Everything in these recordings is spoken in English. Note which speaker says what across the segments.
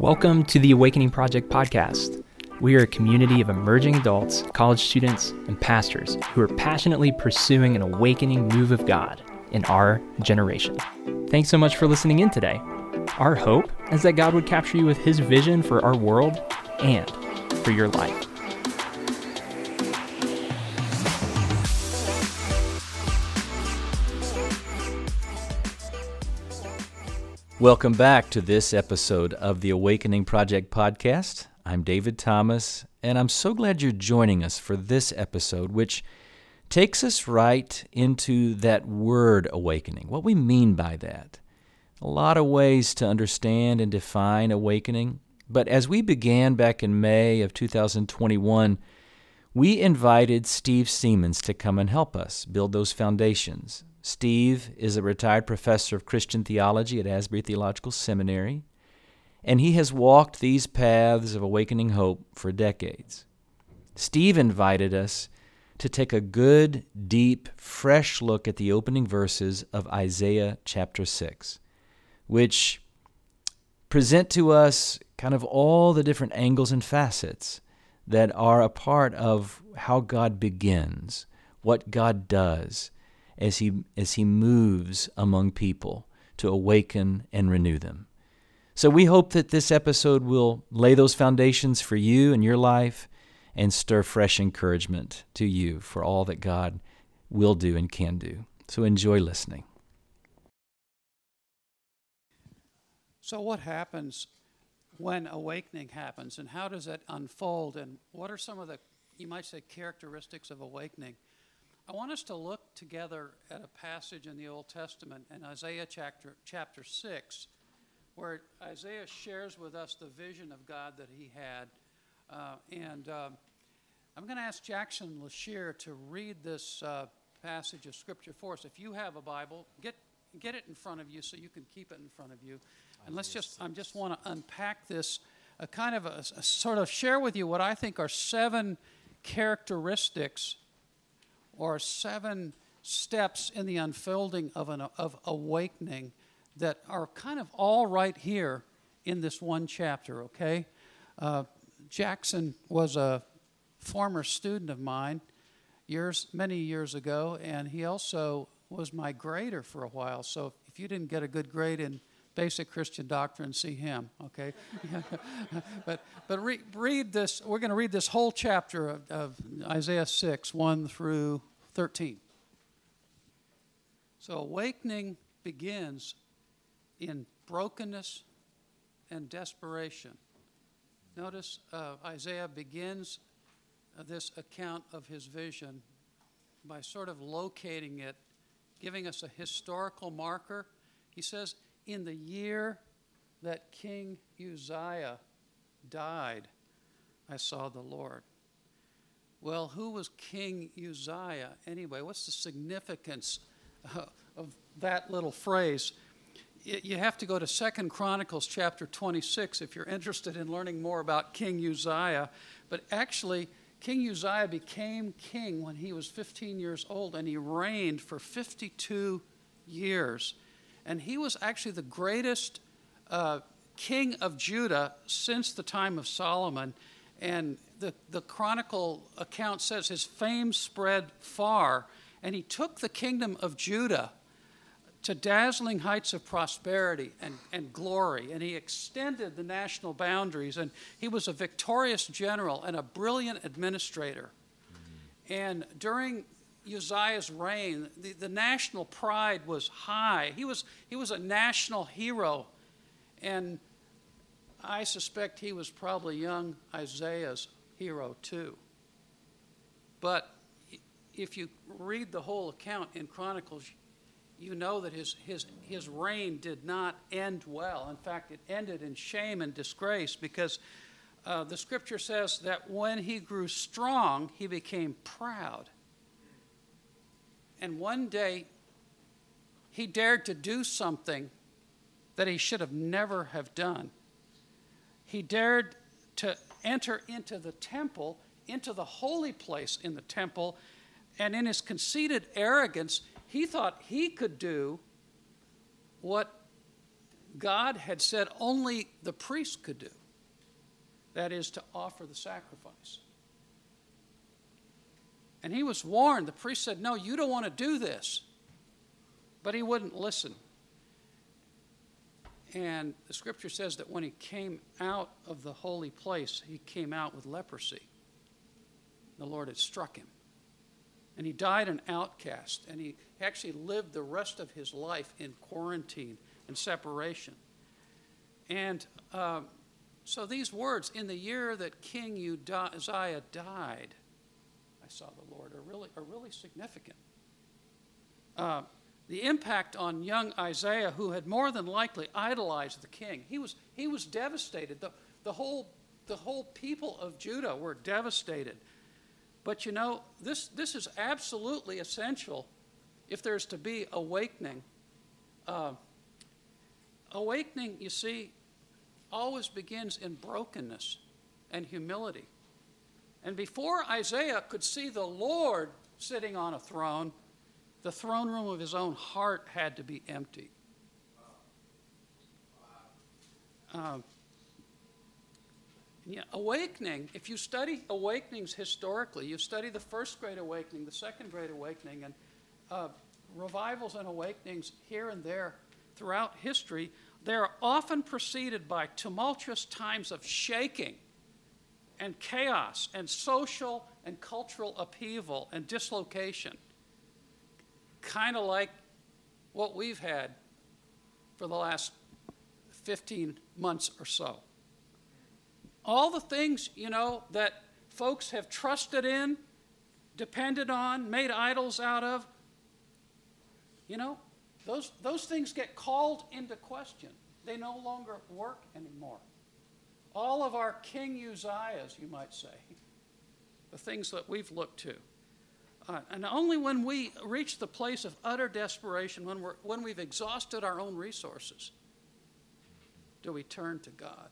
Speaker 1: Welcome to the Awakening Project podcast. We are a community of emerging adults, college students, and pastors who are passionately pursuing an awakening move of God in our generation. Thanks so much for listening in today. Our hope is that God would capture you with His vision for our world and for your life.
Speaker 2: Welcome back to this episode of the Awakening Project podcast. I'm David Thomas, and I'm so glad you're joining us for this episode, which takes us right into that word awakening, what we mean by that. A lot of ways to understand and define awakening, but as we began back in May of 2021, we invited Steve Seamands to come and help us build those foundations. Steve is a retired professor of Christian theology at Asbury Theological Seminary, and he has walked these paths of awakening hope for decades. Steve invited us to take a good, deep, fresh look at the opening verses of Isaiah chapter 6, which present to us kind of all the different angles and facets that are a part of how God begins, what God does as he, as he moves among people to awaken and renew them. So we hope that this episode will lay those foundations for you and your life and stir fresh encouragement to you for all that God will do and can do. So enjoy listening.
Speaker 3: So, what happens when awakening happens, and how does it unfold, and what are some of the, you might say, characteristics of awakening? I want us to look together at a passage in the Old Testament in Isaiah chapter, chapter 6, where Isaiah shares with us the vision of God that he had. Uh, and uh, I'm going to ask Jackson Lashir to read this uh, passage of Scripture for us. If you have a Bible, get, get it in front of you so you can keep it in front of you. And let's just, I just want to unpack this, a kind of a, a sort of share with you what I think are seven characteristics or seven steps in the unfolding of, an, of awakening that are kind of all right here in this one chapter, okay? Uh, Jackson was a former student of mine years, many years ago, and he also was my grader for a while. So if you didn't get a good grade in basic Christian doctrine, see him, okay? but but re- read this, we're going to read this whole chapter of, of Isaiah 6, 1 through 13. So, awakening begins in brokenness and desperation. Notice uh, Isaiah begins uh, this account of his vision by sort of locating it, giving us a historical marker. He says, In the year that King Uzziah died, I saw the Lord. Well, who was King Uzziah anyway? What's the significance of that little phrase? You have to go to Second Chronicles chapter 26 if you're interested in learning more about King Uzziah. But actually, King Uzziah became king when he was 15 years old, and he reigned for 52 years. And he was actually the greatest uh, king of Judah since the time of Solomon. And the, the chronicle account says his fame spread far, and he took the kingdom of Judah to dazzling heights of prosperity and, and glory, and he extended the national boundaries, and he was a victorious general and a brilliant administrator. Mm-hmm. And during Uzziah's reign, the, the national pride was high. He was, he was a national hero, and I suspect he was probably young Isaiah's hero too. But if you read the whole account in Chronicles, you know that his, his, his reign did not end well. In fact, it ended in shame and disgrace because uh, the scripture says that when he grew strong, he became proud. And one day, he dared to do something that he should have never have done. He dared to enter into the temple, into the holy place in the temple, and in his conceited arrogance, he thought he could do what God had said only the priest could do that is, to offer the sacrifice. And he was warned. The priest said, No, you don't want to do this. But he wouldn't listen. And the scripture says that when he came out of the holy place, he came out with leprosy. The Lord had struck him. And he died an outcast. And he actually lived the rest of his life in quarantine and separation. And uh, so these words, in the year that King Uzziah died, I saw the Lord, are really, are really significant. Uh, the impact on young Isaiah, who had more than likely idolized the king, he was, he was devastated. The, the, whole, the whole people of Judah were devastated. But you know, this, this is absolutely essential if there's to be awakening. Uh, awakening, you see, always begins in brokenness and humility. And before Isaiah could see the Lord sitting on a throne, the throne room of his own heart had to be empty. Um, yeah, awakening, if you study awakenings historically, you study the first great awakening, the second great awakening, and uh, revivals and awakenings here and there throughout history they are often preceded by tumultuous times of shaking and chaos and social and cultural upheaval and dislocation, kind of like what we've had for the last 15 months or so. All the things, you know, that folks have trusted in, depended on, made idols out of, you know, those, those things get called into question. They no longer work anymore. All of our King Uzziahs, you might say, the things that we've looked to. Uh, and only when we reach the place of utter desperation, when, we're, when we've exhausted our own resources, do we turn to God.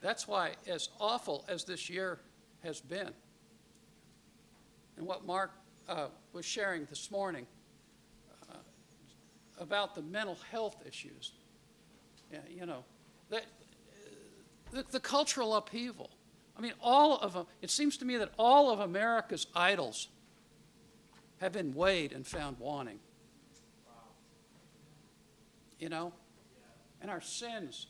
Speaker 3: That's why, as awful as this year has been, and what Mark uh, was sharing this morning, about the mental health issues. Yeah, you know, the, the, the cultural upheaval. I mean, all of them, it seems to me that all of America's idols have been weighed and found wanting. You know? And our sins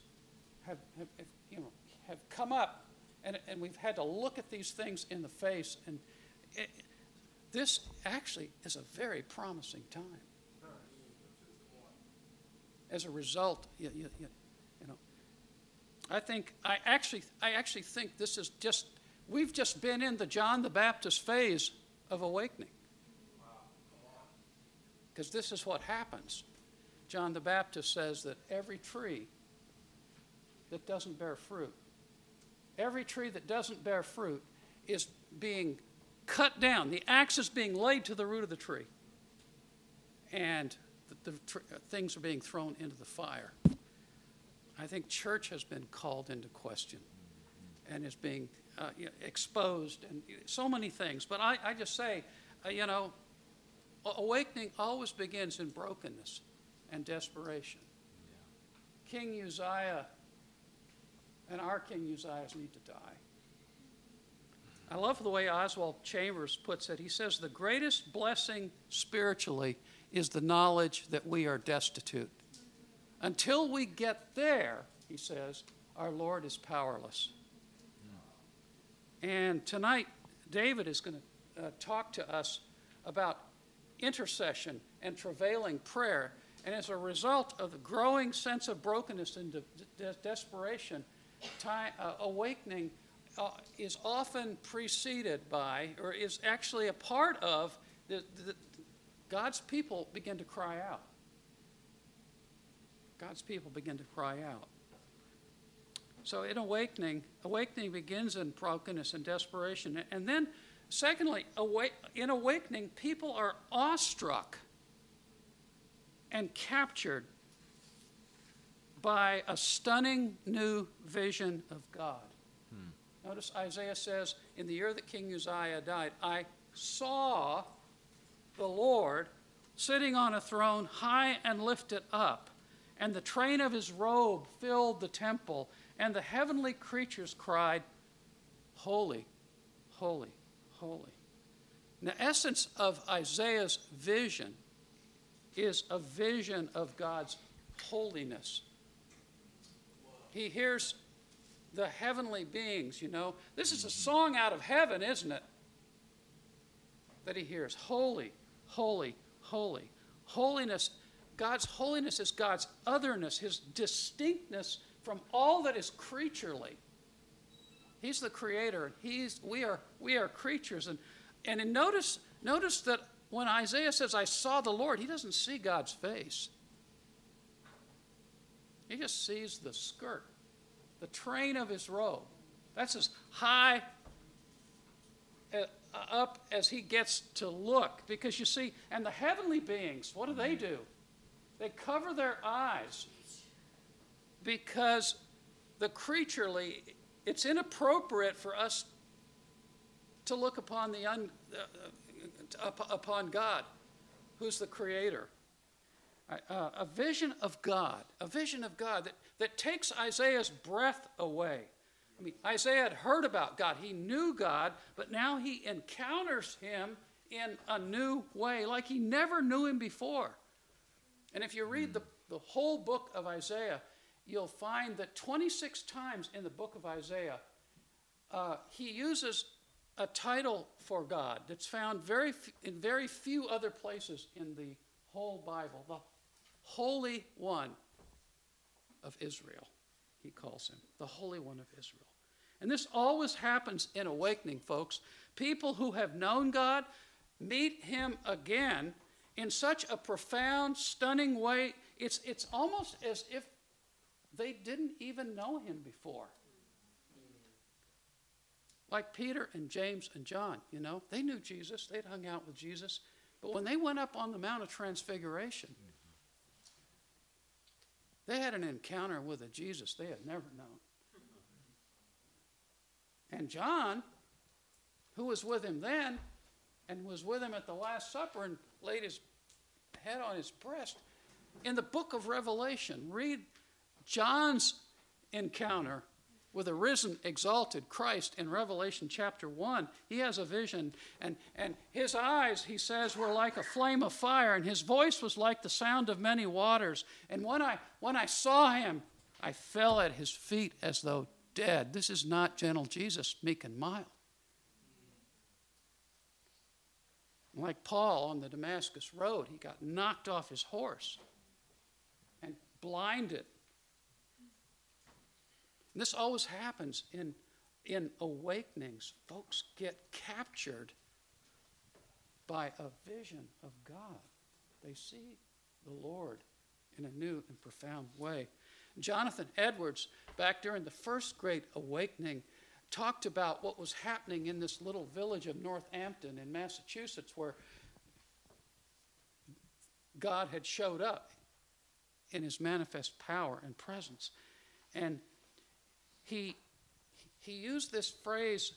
Speaker 3: have, have, have, you know, have come up, and, and we've had to look at these things in the face. And it, this actually is a very promising time as a result, you, you, you, I think, I actually, I actually think this is just, we've just been in the John the Baptist phase of awakening. Because this is what happens. John the Baptist says that every tree that doesn't bear fruit, every tree that doesn't bear fruit is being cut down. The axe is being laid to the root of the tree. And the tr- things are being thrown into the fire. I think church has been called into question and is being uh, you know, exposed and so many things. But I, I just say, uh, you know, awakening always begins in brokenness and desperation. Yeah. King Uzziah and our King Uzziahs need to die. I love the way Oswald Chambers puts it. He says, The greatest blessing spiritually is the knowledge that we are destitute. Until we get there, he says, our Lord is powerless. And tonight, David is going to uh, talk to us about intercession and travailing prayer. And as a result of the growing sense of brokenness and de- de- desperation, uh, awakening uh, is often preceded by, or is actually a part of, the, the, God's people begin to cry out. God's people begin to cry out. So in awakening, awakening begins in brokenness and desperation. And then, secondly, in awakening, people are awestruck and captured by a stunning new vision of God. Hmm. Notice Isaiah says, In the year that King Uzziah died, I saw the Lord sitting on a throne high and lifted up, and the train of his robe filled the temple, and the heavenly creatures cried, Holy, holy, holy. The essence of Isaiah's vision is a vision of God's holiness. He hears the heavenly beings, you know. This is a song out of heaven, isn't it? That he hears Holy, holy, holy. Holiness, God's holiness is God's otherness, his distinctness from all that is creaturely. He's the creator. He's, we, are, we are creatures. And, and notice, notice that when Isaiah says, I saw the Lord, he doesn't see God's face. He just sees the skirt, the train of his robe. That's as high uh, up as he gets to look. Because you see, and the heavenly beings, what do they do? They cover their eyes because the creaturely, it's inappropriate for us to look upon the un, uh, upon God, who's the creator. Uh, a vision of God, a vision of God that, that takes Isaiah's breath away. I mean, Isaiah had heard about God. He knew God, but now he encounters him in a new way, like he never knew him before. And if you read the, the whole book of Isaiah, you'll find that 26 times in the book of Isaiah, uh, he uses a title for God that's found very in very few other places in the whole Bible. The Holy One of Israel, he calls him, the Holy One of Israel. And this always happens in awakening, folks. People who have known God meet him again in such a profound, stunning way. It's, it's almost as if they didn't even know him before. Like Peter and James and John, you know, they knew Jesus, they'd hung out with Jesus. But when they went up on the Mount of Transfiguration, they had an encounter with a Jesus they had never known. And John, who was with him then and was with him at the Last Supper and laid his head on his breast, in the book of Revelation, read John's encounter with a risen, exalted Christ in Revelation chapter 1. He has a vision, and, and his eyes, he says, were like a flame of fire, and his voice was like the sound of many waters. And when I, when I saw him, I fell at his feet as though dead. This is not gentle Jesus, meek and mild. Like Paul on the Damascus Road, he got knocked off his horse and blinded this always happens in, in awakenings. Folks get captured by a vision of God. They see the Lord in a new and profound way. Jonathan Edwards, back during the first great awakening, talked about what was happening in this little village of Northampton in Massachusetts where God had showed up in his manifest power and presence. And he, he used this phrase,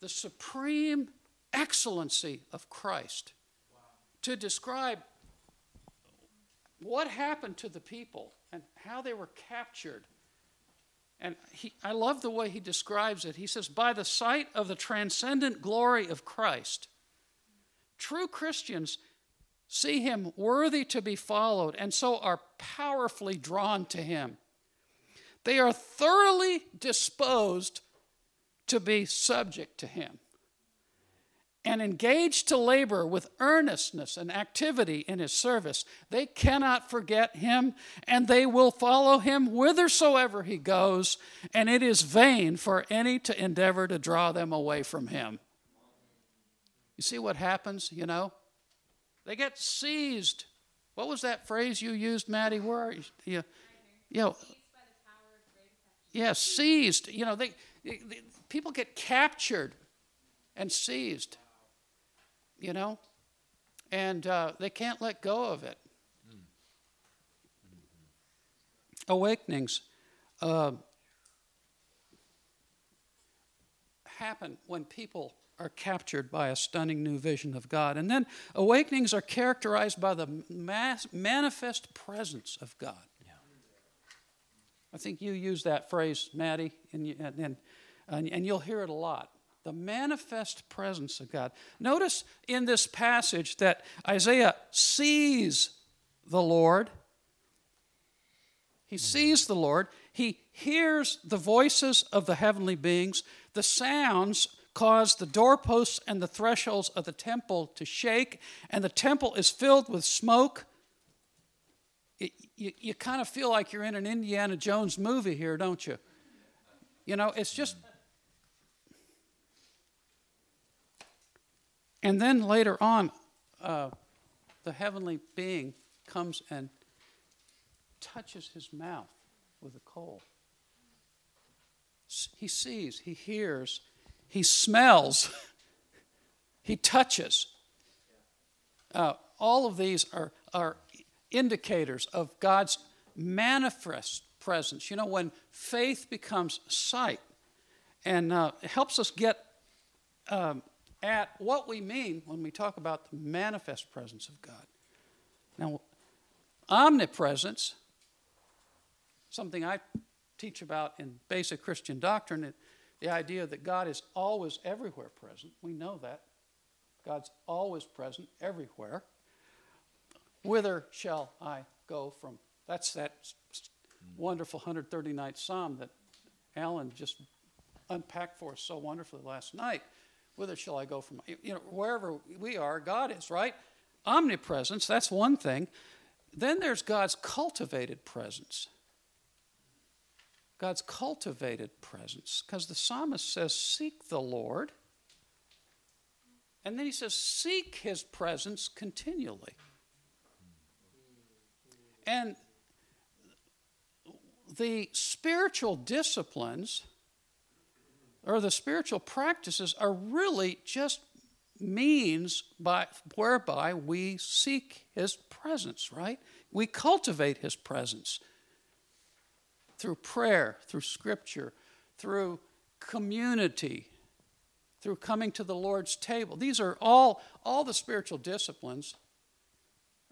Speaker 3: the supreme excellency of Christ, wow. to describe what happened to the people and how they were captured. And he, I love the way he describes it. He says, By the sight of the transcendent glory of Christ, true Christians see him worthy to be followed and so are powerfully drawn to him. They are thoroughly disposed to be subject to Him and engaged to labor with earnestness and activity in His service. They cannot forget Him and they will follow Him whithersoever He goes, and it is vain for any to endeavor to draw them away from Him. You see what happens, you know? They get seized. What was that phrase you used, Maddie? Where are you? You, you know, yeah, seized. You know, they, they, people get captured and seized. You know, and uh, they can't let go of it. Awakenings uh, happen when people are captured by a stunning new vision of God. And then awakenings are characterized by the mass, manifest presence of God. I think you use that phrase, Maddie, and, and, and, and you'll hear it a lot. The manifest presence of God. Notice in this passage that Isaiah sees the Lord. He sees the Lord. He hears the voices of the heavenly beings. The sounds cause the doorposts and the thresholds of the temple to shake, and the temple is filled with smoke you, you kind of feel like you're in an Indiana Jones movie here, don't you? You know, it's just. And then later on, uh, the heavenly being comes and touches his mouth with a coal. He sees, he hears, he smells, he touches. Uh, all of these are, are indicators of God's manifest presence. You know, when faith becomes sight and uh, helps us get um, at what we mean when we talk about the manifest presence of God. Now, omnipresence, something I teach about in basic Christian doctrine, the idea that God is always everywhere present. We know that. God's always present everywhere. Whither shall I go from? That's that wonderful 139th Psalm that Alan just unpacked for us so wonderfully last night. Whither shall I go from? You know, wherever we are, God is, right? Omnipresence, that's one thing. Then there's God's cultivated presence. God's cultivated presence. Because the psalmist says, Seek the Lord. And then he says, Seek his presence continually. And the spiritual disciplines or the spiritual practices are really just means by whereby we seek his presence, right? We cultivate his presence through prayer, through scripture, through community, through coming to the Lord's table. These are all all the spiritual disciplines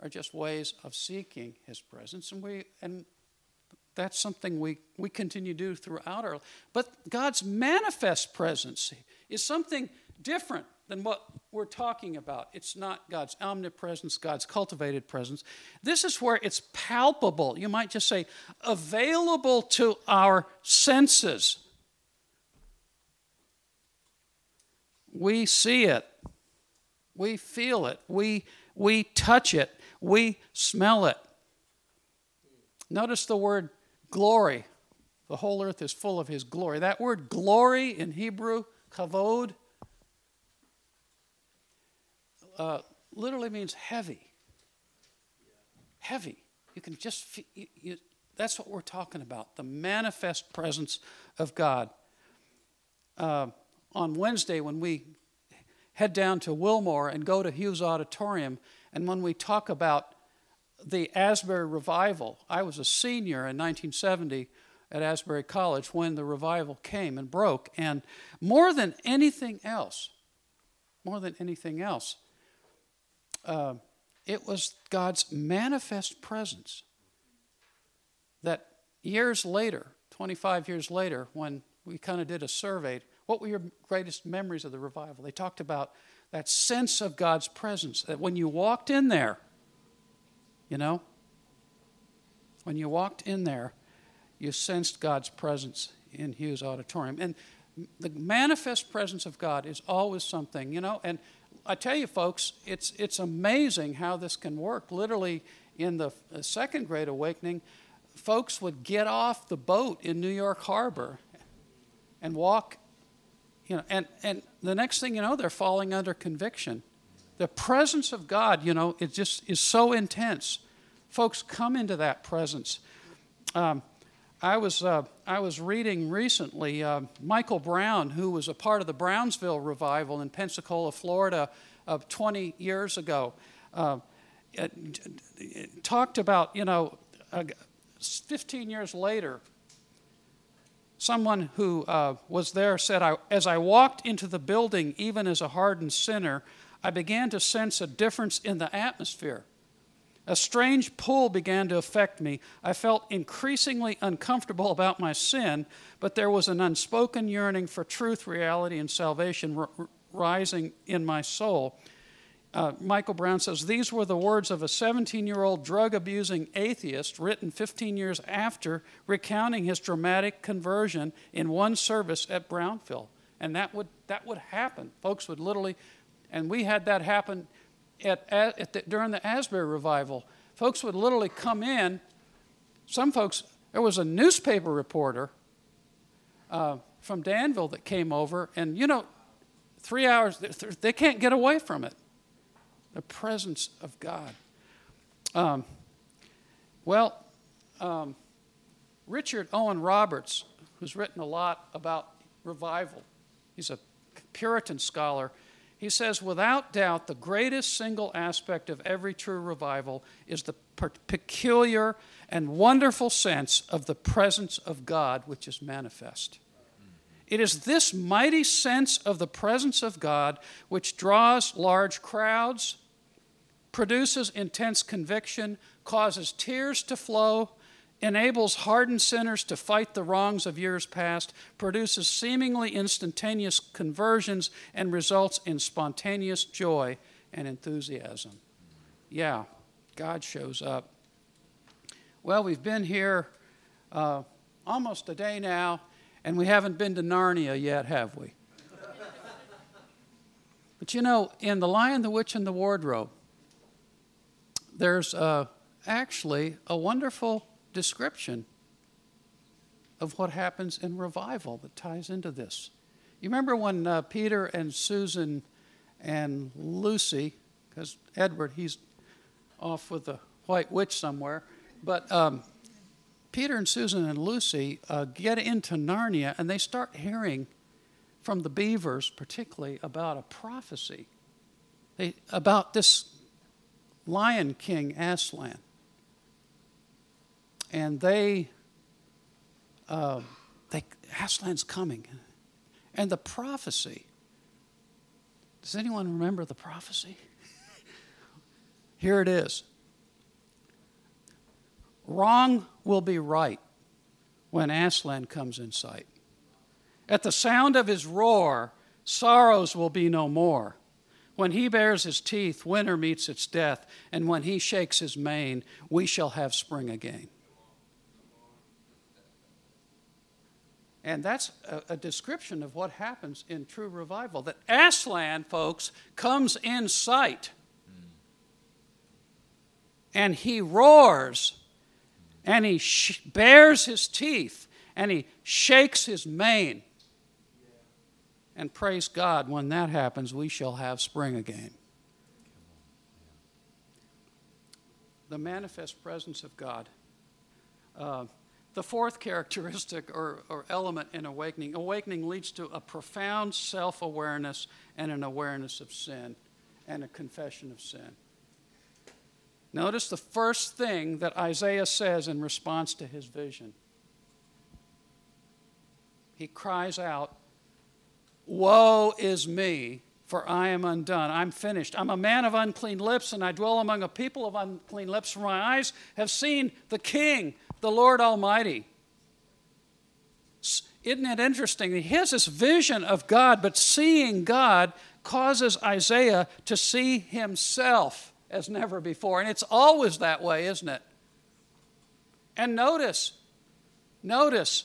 Speaker 3: are just ways of seeking his presence and we and that's something we, we continue to do throughout our but god's manifest presence is something different than what we're talking about. It's not god's omnipresence god's cultivated presence. This is where it's palpable you might just say available to our senses. We see it. We feel it. We we touch it. We smell it. Notice the word glory. The whole earth is full of his glory. That word glory in Hebrew, kavod, uh, literally means heavy. Heavy. You can just, you, you, that's what we're talking about the manifest presence of God. Uh, on Wednesday, when we head down to Wilmore and go to Hughes Auditorium, and when we talk about the Asbury revival, I was a senior in 1970 at Asbury College when the revival came and broke. And more than anything else, more than anything else, uh, it was God's manifest presence that years later, 25 years later, when we kind of did a survey, what were your greatest memories of the revival? They talked about that sense of God's presence. That when you walked in there, you know, when you walked in there, you sensed God's presence in Hughes Auditorium. And the manifest presence of God is always something, you know, and I tell you, folks, it's, it's amazing how this can work. Literally, in the second Great Awakening, folks would get off the boat in New York Harbor and walk you know, and, and the next thing you know, they're falling under conviction. The presence of God, you know, it just is so intense. Folks, come into that presence. Um, I was, uh, I was reading recently uh, Michael Brown, who was a part of the Brownsville revival in Pensacola, Florida, of uh, 20 years ago. Uh, it, it talked about, you know, 15 years later, Someone who uh, was there said, I, As I walked into the building, even as a hardened sinner, I began to sense a difference in the atmosphere. A strange pull began to affect me. I felt increasingly uncomfortable about my sin, but there was an unspoken yearning for truth, reality, and salvation r- rising in my soul. Uh, Michael Brown says these were the words of a 17 year old drug abusing atheist written 15 years after recounting his dramatic conversion in one service at Brownsville. And that would, that would happen. Folks would literally, and we had that happen at, at the, during the Asbury revival. Folks would literally come in. Some folks, there was a newspaper reporter uh, from Danville that came over, and you know, three hours, they can't get away from it the presence of God. Um, well, um, Richard Owen Roberts, who's written a lot about revival, he's a Puritan scholar. He says, without doubt, the greatest single aspect of every true revival is the peculiar and wonderful sense of the presence of God which is manifest. It is this mighty sense of the presence of God which draws large crowds, produces intense conviction, causes tears to flow, enables hardened sinners to fight the wrongs of years past, produces seemingly instantaneous conversions, and results in spontaneous joy and enthusiasm. Yeah, God shows up. Well, we've been here uh, almost a day now, and we haven't been to Narnia yet, have we? but you know, in The Lion, the Witch, and the Wardrobe, there's uh, actually a wonderful description of what happens in revival that ties into this. You remember when uh, Peter and Susan and Lucy, because Edward, he's off with the white witch somewhere, but um, Peter and Susan and Lucy uh, get into Narnia and they start hearing from the beavers, particularly, about a prophecy they, about this lion king Aslan. And they, uh, they, Aslan's coming. And the prophecy, does anyone remember the prophecy? Here it is Wrong will be right when Aslan comes in sight. At the sound of his roar, sorrows will be no more. When he bares his teeth, winter meets its death, and when he shakes his mane, we shall have spring again. And that's a, a, description of what happens in true revival. That Aslan, folks, comes in sight. And he roars and he sh- bares his teeth and he shakes his mane. And praise God, when that happens, we shall have spring again. The manifest presence of God. Uh, the fourth characteristic or, or element in awakening awakening leads to a profound self awareness and an awareness of sin and a confession of sin. Notice the first thing that Isaiah says in response to his vision. He cries out, Woe is me, for I am undone. I'm finished. I'm a man of unclean lips, and I dwell among a people of unclean lips, for my eyes have seen the King, the Lord Almighty. Isn't it interesting? He has this vision of God, but seeing God causes Isaiah to see himself as never before. And it's always that way, isn't it? And notice, notice,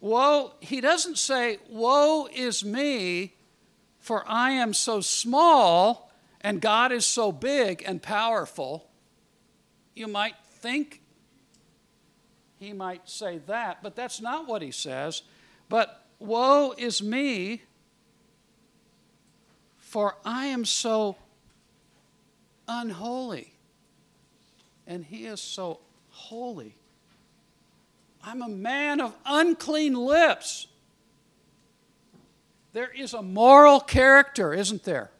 Speaker 3: woe, he doesn't say, Woe is me, for I am so small and God is so big and powerful. You might think he might say that, but that's not what he says. But woe is me, for I am so unholy. And he is so holy. I'm a man of unclean lips. There is a moral character, isn't there?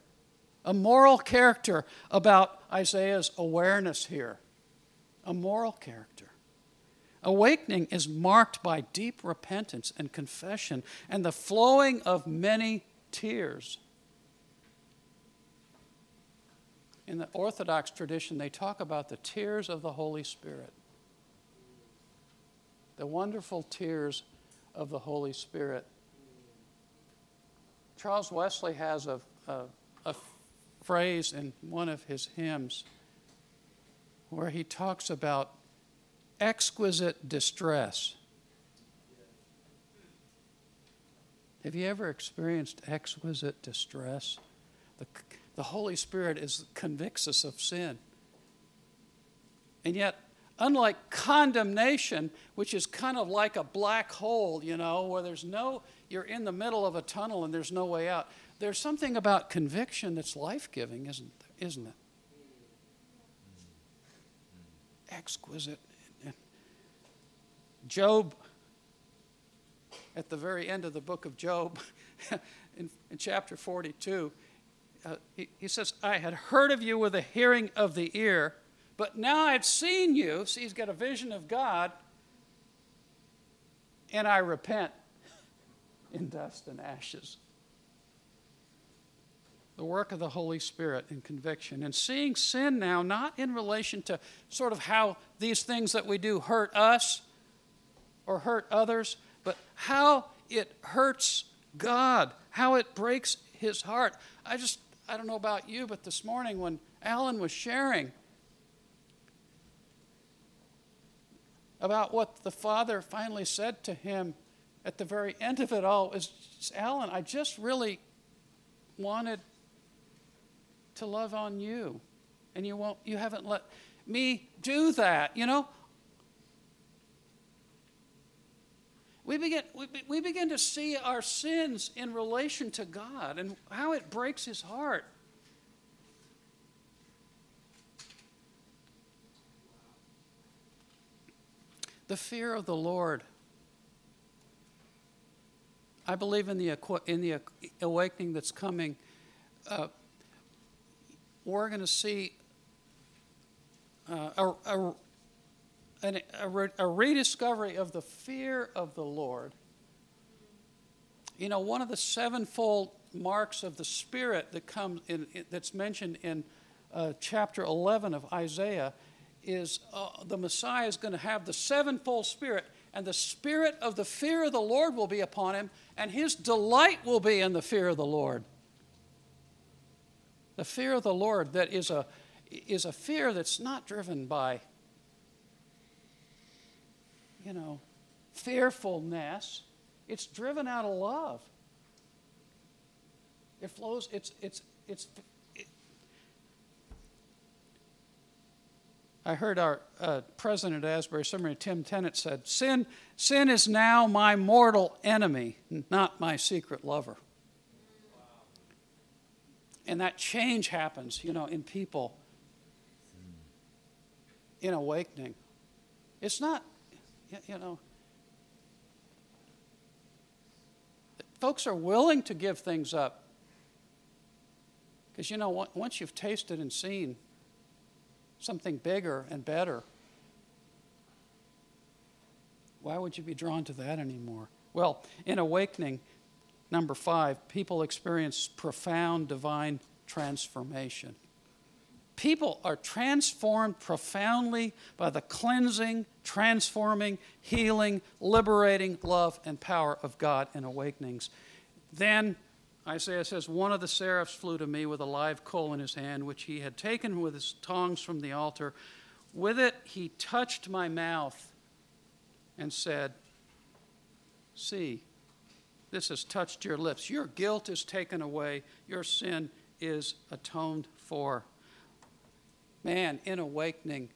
Speaker 3: A moral character about Isaiah's awareness here. A moral character. Awakening is marked by deep repentance and confession and the flowing of many tears. in the Orthodox tradition, they talk about the tears of the Holy Spirit. The wonderful tears of the Holy Spirit. Charles Wesley has a, a, a phrase in one of his hymns where he talks about exquisite distress. Have you ever experienced exquisite distress? The, the Holy Spirit is, convicts us of sin. And yet, unlike condemnation, which is kind of like a black hole, you know, where there's no, you're in the middle of a tunnel and there's no way out, there's something about conviction that's life giving, isn't, isn't it? Exquisite. Job at the very end of the book of Job, in, in, chapter 42, uh, he, he says, I had heard of you with the hearing of the ear, but now I've seen you. See, he's got a vision of God, and I repent in dust and ashes. The work of the Holy Spirit in conviction. And seeing sin now, not in relation to sort of how these things that we do hurt us or hurt others, but how it hurts God, how it breaks his heart. I just, I don't know about you, but this morning when Alan was sharing about what the father finally said to him at the very end of it all is Alan, I just really wanted to love on you. And you won't you haven't let me do that. You know, we begin, we, we begin to see our sins in relation to God and how it breaks his heart. The fear of the Lord. I believe in the, in the awakening that's coming. Uh, we're going to see uh, a, a, an, a, re, a rediscovery of the fear of the Lord. You know, one of the sevenfold marks of the Spirit that comes in, that's mentioned in uh, chapter 11 of Isaiah is uh, the Messiah is going to have the sevenfold Spirit, and the Spirit of the fear of the Lord will be upon him, and his delight will be in the fear of the Lord. The fear of the Lord that is a, is a fear that's not driven by you know, fearfulness. It's driven out of love. It flows, it's, it's, it's, it. I heard our uh, president at Asbury Seminary, Tim Tennent, said, sin, sin is now my mortal enemy, not my secret lover. And that change happens, you know, in people in awakening. It's not you know, folks are willing to give things up. Because, you know, once you've tasted and seen something bigger and better, why would you be drawn to that anymore? Well, in awakening, number five, people experience profound divine transformation. People are transformed profoundly by the cleansing, transforming, healing, liberating love and power of God in awakenings. Then Isaiah says, One of the seraphs flew to me with a live coal in his hand, which he had taken with his tongs from the altar. With it he touched my mouth and said, See, this has touched your lips. Your guilt is taken away, your sin is atoned for man, in awakening,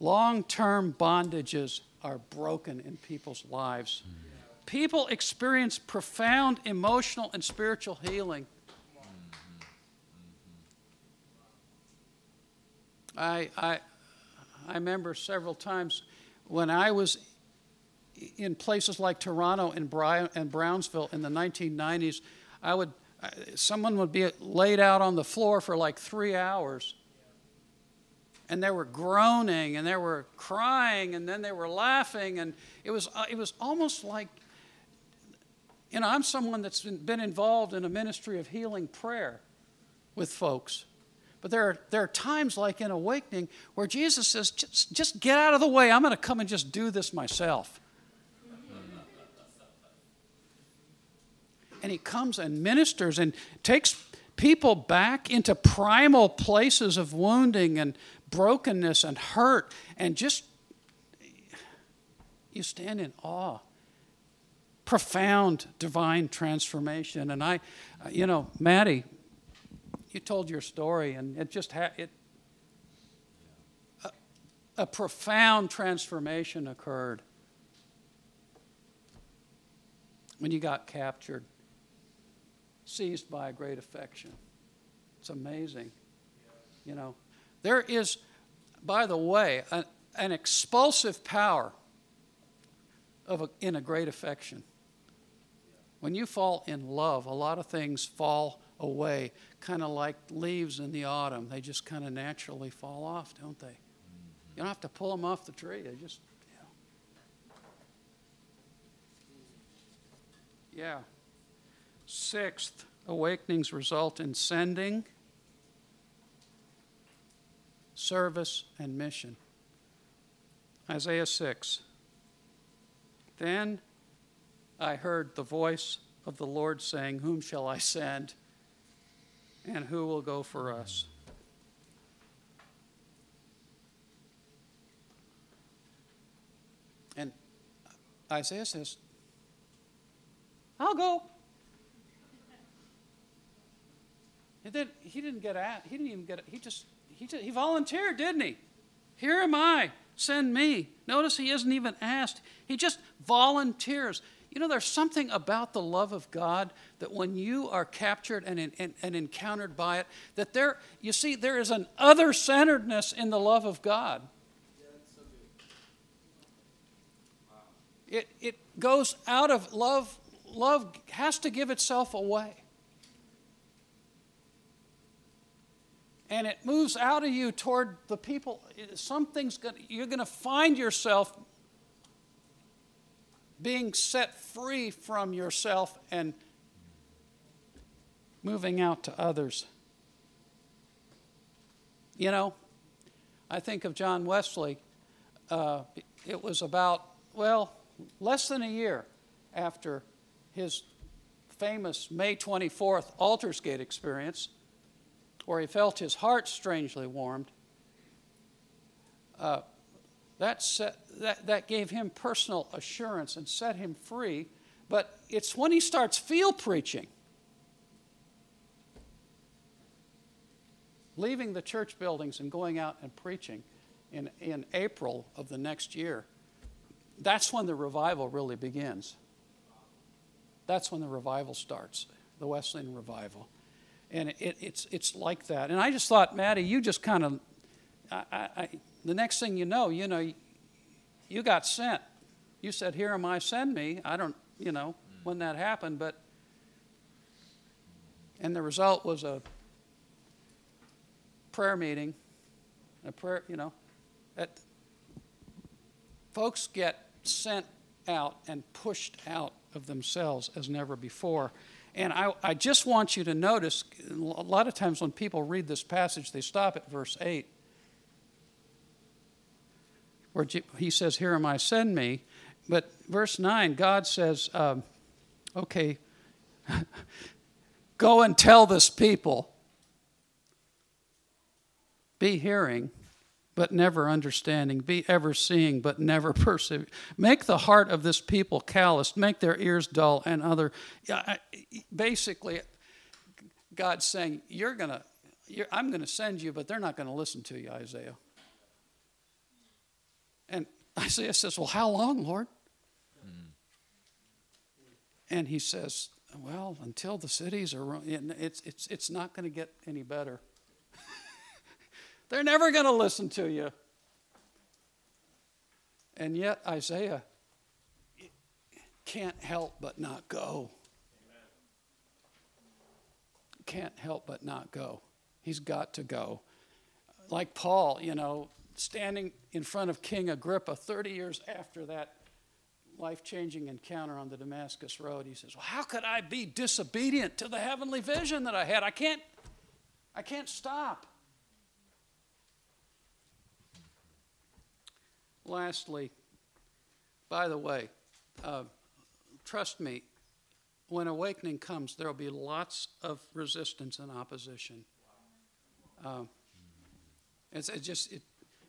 Speaker 3: long term bondages are broken in people's lives. People experience profound emotional and spiritual healing. I, I, I remember several times when I was in places like Toronto and, and Brownsville in the 1990s, I would, someone would be laid out on the floor for like three hours and they were groaning and they were crying and then they were laughing and it was uh, it was almost like you know i'm someone that's been involved in a ministry of healing prayer with folks But there are, there are times like in awakening where Jesus says, just, just get out of the way. I'm going to come and just do this myself. and he comes and ministers and takes people back into primal places of wounding and brokenness and hurt and just you stand in awe profound divine transformation and i you know maddie you told your story and it just had it a, a profound transformation occurred when you got captured seized by a great affection. It's amazing. You know, there is, by the way, a, an expulsive power of a, in a great affection. When you fall in love, a lot of things fall away, kind of like leaves in the autumn. They just kind of naturally fall off, don't they? You don't have to pull them off the tree. They just, yeah. Yeah. Sixth, awakenings result in sending, service, and mission. Isaiah 6. Then I heard the voice of the Lord saying, Whom shall I send? And who will go for us? And Isaiah says, I'll go. And then he didn't get at, he didn't even get, he just, he, he volunteered, didn't he? Here am I, send me. Notice he isn't even asked, he just volunteers. You know, there's something about the love of God that when you are captured and, and, and encountered by it, that there, you see, there is an other centeredness in the love of God. It, it goes out of love, love has to give itself away. And it moves out of you toward the people. Something's going you're going to find yourself being set free from yourself and moving out to others. You know, I think of John Wesley. Uh, it was about, well, less than a year after his famous May 24th Aldersgate experience where he felt his heart strangely warmed, uh, that, set, that, that gave him personal assurance and set him free. But it's when he starts field preaching, leaving the church buildings and going out and preaching in, in April of the next year, that's when the revival really begins. That's when the revival starts, the Wesleyan revival and it, it's, it's like that. And I just thought, Maddie, you just kind of, I, I, the next thing you know, you know, you got sent. You said, Here am I, send me. I don't, you know, when that happened, but, and the result was a prayer meeting, a prayer, you know, that folks get sent out and pushed out of themselves as never before. And I, I just want you to notice a lot of times when people read this passage, they stop at verse 8, where he says, Here am I, send me. But verse 9, God says, um, Okay, go and tell this people, be hearing but never understanding, be ever seeing, but never perceiving. Make the heart of this people calloused, make their ears dull, and other. Basically, God's saying, You're going to, I'm going to send you, but they're not going to listen to you, Isaiah. And Isaiah says, Well, how long, Lord? And he says, Well, until the cities are, it's, it's, it's not going to get any better. They're never going to listen to you. And yet, Isaiah can't help but not go. Can't help but not go. He's got to go. Like Paul, you know, standing in front of King Agrippa 30 years after that life changing encounter on the Damascus Road, he says, Well, how could I be disobedient to the heavenly vision that I had? I can't, I can't stop. Lastly, by the way, uh, trust me, when awakening comes, there will be lots of resistance and opposition. Uh, it's, it's, just, it,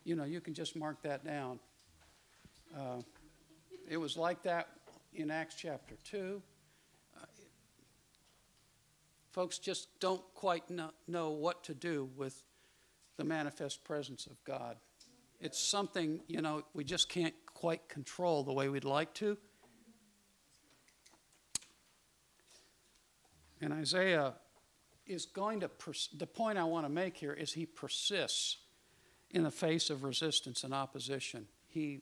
Speaker 3: you know, you can just mark that down. Uh, it was like that in Acts chapter 2. Uh, folks just don't quite know what to do with the manifest presence of God. It's something, you know, we just can't quite control the way we'd like to. And Isaiah is going to, pers- the point I want to make here is he persists in the face of resistance and opposition. He,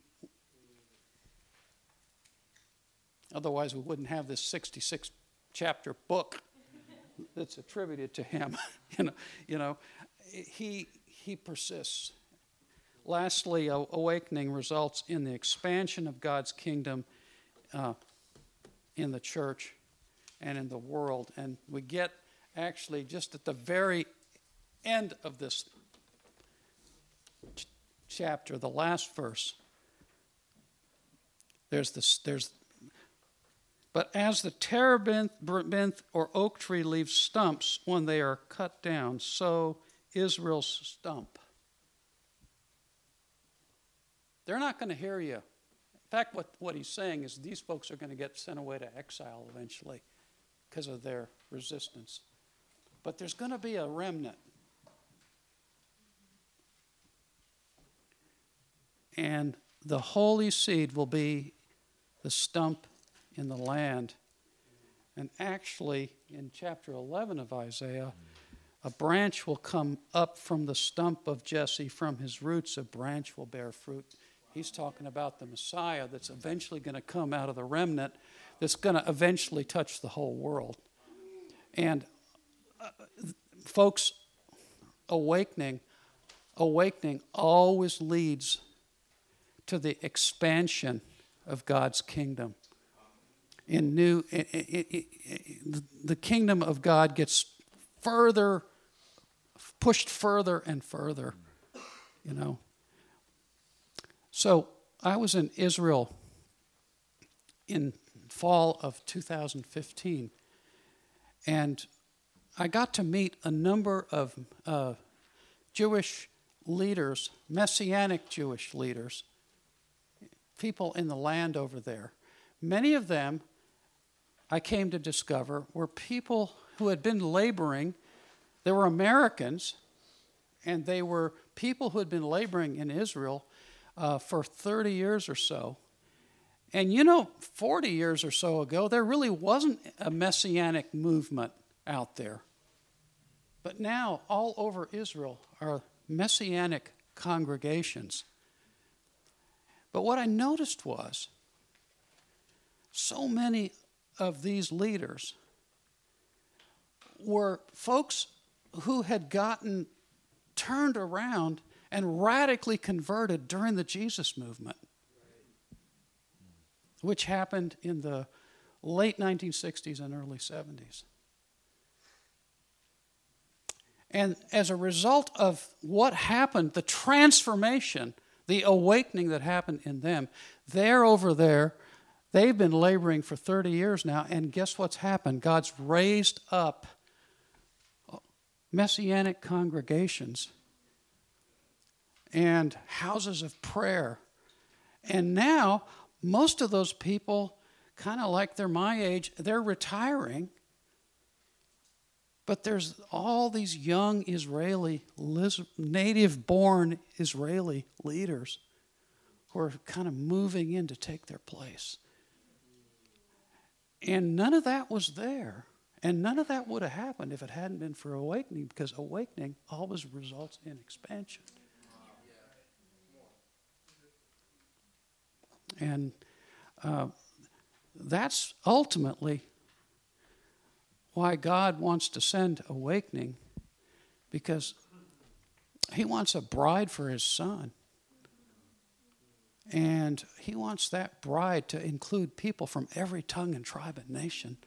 Speaker 3: otherwise, we wouldn't have this 66 chapter book that's attributed to him. you know, you know he, he persists. Lastly, awakening results in the expansion of God's kingdom uh, in the church and in the world. And we get actually just at the very end of this ch- chapter, the last verse. There's this, there's, but as the terebinth or oak tree leaves stumps when they are cut down, so Israel's stump they're not going to hear you. In fact, what, what he's saying is these folks are going to get sent away to exile eventually because of their resistance. But there's going to be a remnant. And the holy seed will be the stump in the land. And actually, in chapter 11 of Isaiah, a branch will come up from the stump of Jesse, from his roots, a branch will bear fruit. He's talking about the Messiah that's eventually going to come out of the remnant, that's going to eventually touch the whole world. And uh, folks, awakening, awakening always leads to the expansion of God's kingdom. In new, it, it, it, the kingdom of God gets further, pushed further and further. You know, so I was in Israel in fall of 2015, and I got to meet a number of uh, Jewish leaders, messianic Jewish leaders, people in the land over there. Many of them, I came to discover, were people who had been laboring. They were Americans, and they were people who had been laboring in Israel uh, for 30 years or so. And you know, 40 years or so ago, there really wasn't a messianic movement out there. But now, all over Israel are messianic congregations. But what I noticed was so many of these leaders were folks who had gotten turned around and radically converted during the Jesus movement, which happened in the late 1960s and early 70s. And as a result of what happened, the transformation, the awakening that happened in them, they're over there. They've been laboring for 30 years now, and guess what's happened? God's raised up messianic congregations and houses of prayer. And now, most of those people, kind of like they're my age, they're retiring. But there's all these young Israeli, native born Israeli leaders who are kind of moving in to take their place. And none of that was there. And none of that would have happened if it hadn't been for awakening, because awakening always results in expansion. And uh, that's ultimately why God wants to send awakening, because He wants a bride for His Son. And He wants that bride to include people from every tongue and tribe and nation.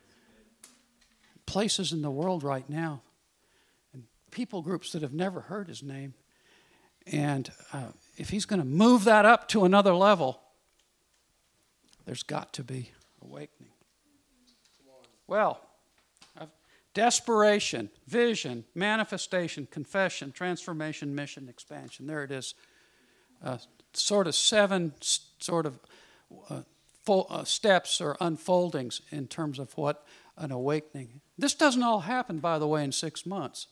Speaker 3: Places in the world right now, and people groups that have never heard His name. And uh, if he's going to move that up to another level, there's got to be awakening. Well, desperation, vision, manifestation, confession, transformation, mission, expansion. There it is. Uh, sort of seven sort of uh, full, uh, steps or unfoldings in terms of what an awakening. This doesn't all happen, by the way, in six months.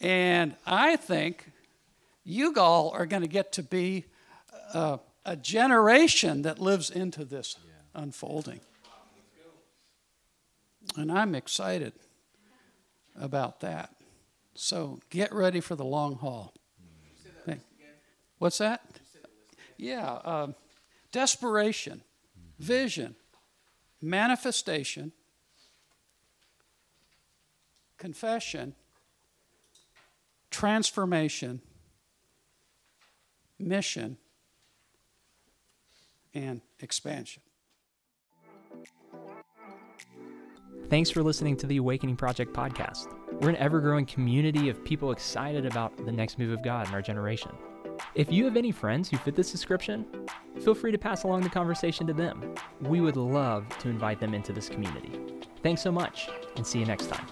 Speaker 3: and I think you all are going to get to be uh, a generation that lives into this yeah. unfolding. And I'm excited about that. So get ready for the long haul. That What's that? Yeah, uh, desperation, vision, manifestation, confession, transformation, mission, and expansion.
Speaker 1: Thanks for listening to the Awakening Project podcast. We're an ever growing community of people excited about the next move of God in our generation. If you have any friends who fit this description, feel free to pass along the conversation to them. We would love to invite them into this community. Thanks so much, and see you next time.